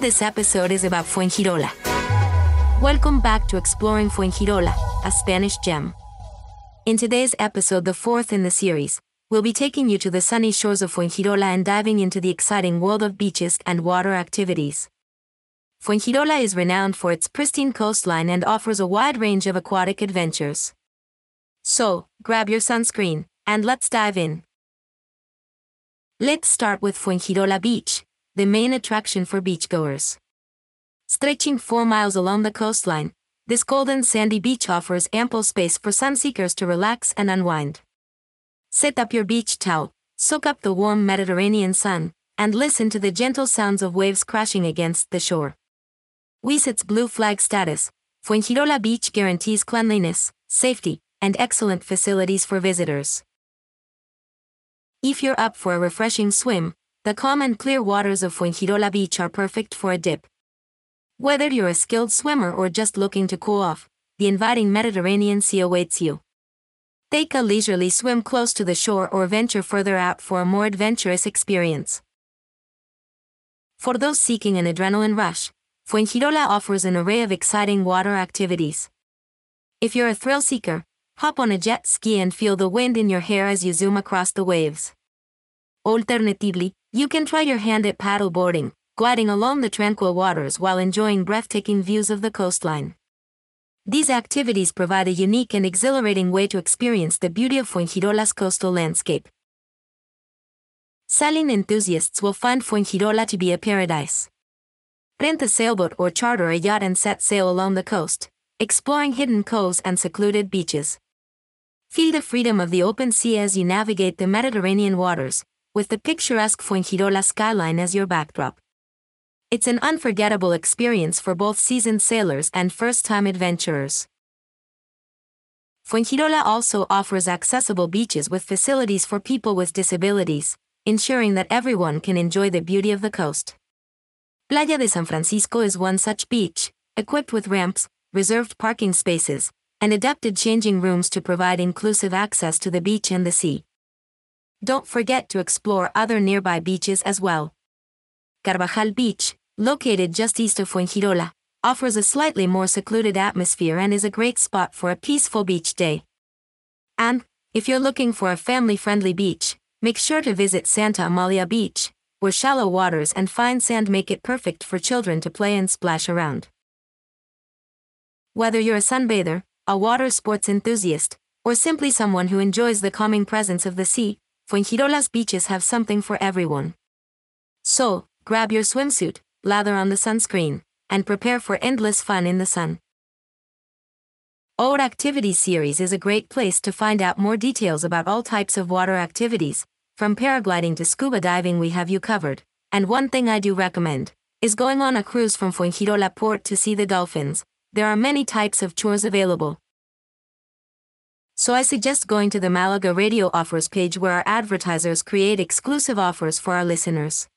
This episode is about Fuengirola. Welcome back to Exploring Fuengirola, a Spanish gem. In today's episode, the fourth in the series, we'll be taking you to the sunny shores of Fuengirola and diving into the exciting world of beaches and water activities. Fuengirola is renowned for its pristine coastline and offers a wide range of aquatic adventures. So, grab your sunscreen, and let's dive in. Let's start with Fuengirola Beach, the main attraction for beachgoers. Stretching four miles along the coastline, this golden sandy beach offers ample space for sunseekers to relax and unwind. Set up your beach towel, soak up the warm Mediterranean sun, and listen to the gentle sounds of waves crashing against the shore. With its blue flag status, Fuengirola Beach guarantees cleanliness, safety, and excellent facilities for visitors. If you're up for a refreshing swim, the calm and clear waters of Fuengirola Beach are perfect for a dip. Whether you're a skilled swimmer or just looking to cool off, the inviting Mediterranean Sea awaits you. Take a leisurely swim close to the shore or venture further out for a more adventurous experience. For those seeking an adrenaline rush, Fuengirola offers an array of exciting water activities. If you're a thrill seeker, hop on a jet ski and feel the wind in your hair as you zoom across the waves. Alternatively, you can try your hand at paddle boarding, gliding along the tranquil waters while enjoying breathtaking views of the coastline. These activities provide a unique and exhilarating way to experience the beauty of Fuengirola's coastal landscape. Sailing enthusiasts will find Fuengirola to be a paradise. Rent a sailboat or charter a yacht and set sail along the coast, exploring hidden coves and secluded beaches. Feel the freedom of the open sea as you navigate the Mediterranean waters, with the picturesque Fuengirola skyline as your backdrop. It's an unforgettable experience for both seasoned sailors and first-time adventurers. Fuengirola also offers accessible beaches with facilities for people with disabilities, ensuring that everyone can enjoy the beauty of the coast. Playa de San Francisco is one such beach, equipped with ramps, reserved parking spaces, and adapted changing rooms to provide inclusive access to the beach and the sea. Don't forget to explore other nearby beaches as well. Carvajal Beach, located just east of Fuengirola, offers a slightly more secluded atmosphere and is a great spot for a peaceful beach day. And, if you're looking for a family-friendly beach, make sure to visit Santa Amalia Beach, where shallow waters and fine sand make it perfect for children to play and splash around. Whether you're a sunbather, a water sports enthusiast, or simply someone who enjoys the calming presence of the sea, Fuengirola's beaches have something for everyone. So, grab your swimsuit, lather on the sunscreen, and prepare for endless fun in the sun. Our Activities series is a great place to find out more details about all types of water activities, from paragliding to scuba diving we have you covered. And one thing I do recommend is going on a cruise from Fuengirola port to see the dolphins. There are many types of tours available. So I suggest going to the Malaga Radio Offers page where our advertisers create exclusive offers for our listeners.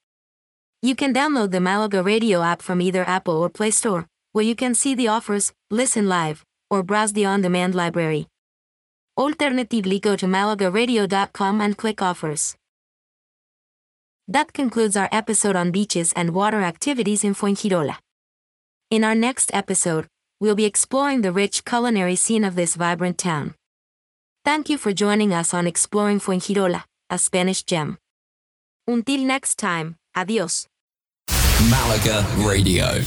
You can download the Malaga Radio app from either Apple or Play Store, where you can see the offers, listen live, or browse the on-demand library. Alternatively, go to malagaradio.com and click offers. That concludes our episode on beaches and water activities in Fuengirola. In our next episode, we'll be exploring the rich culinary scene of this vibrant town. Thank you for joining us on Exploring Fuengirola, a Spanish gem. Until next time, adios. Malaga Radio.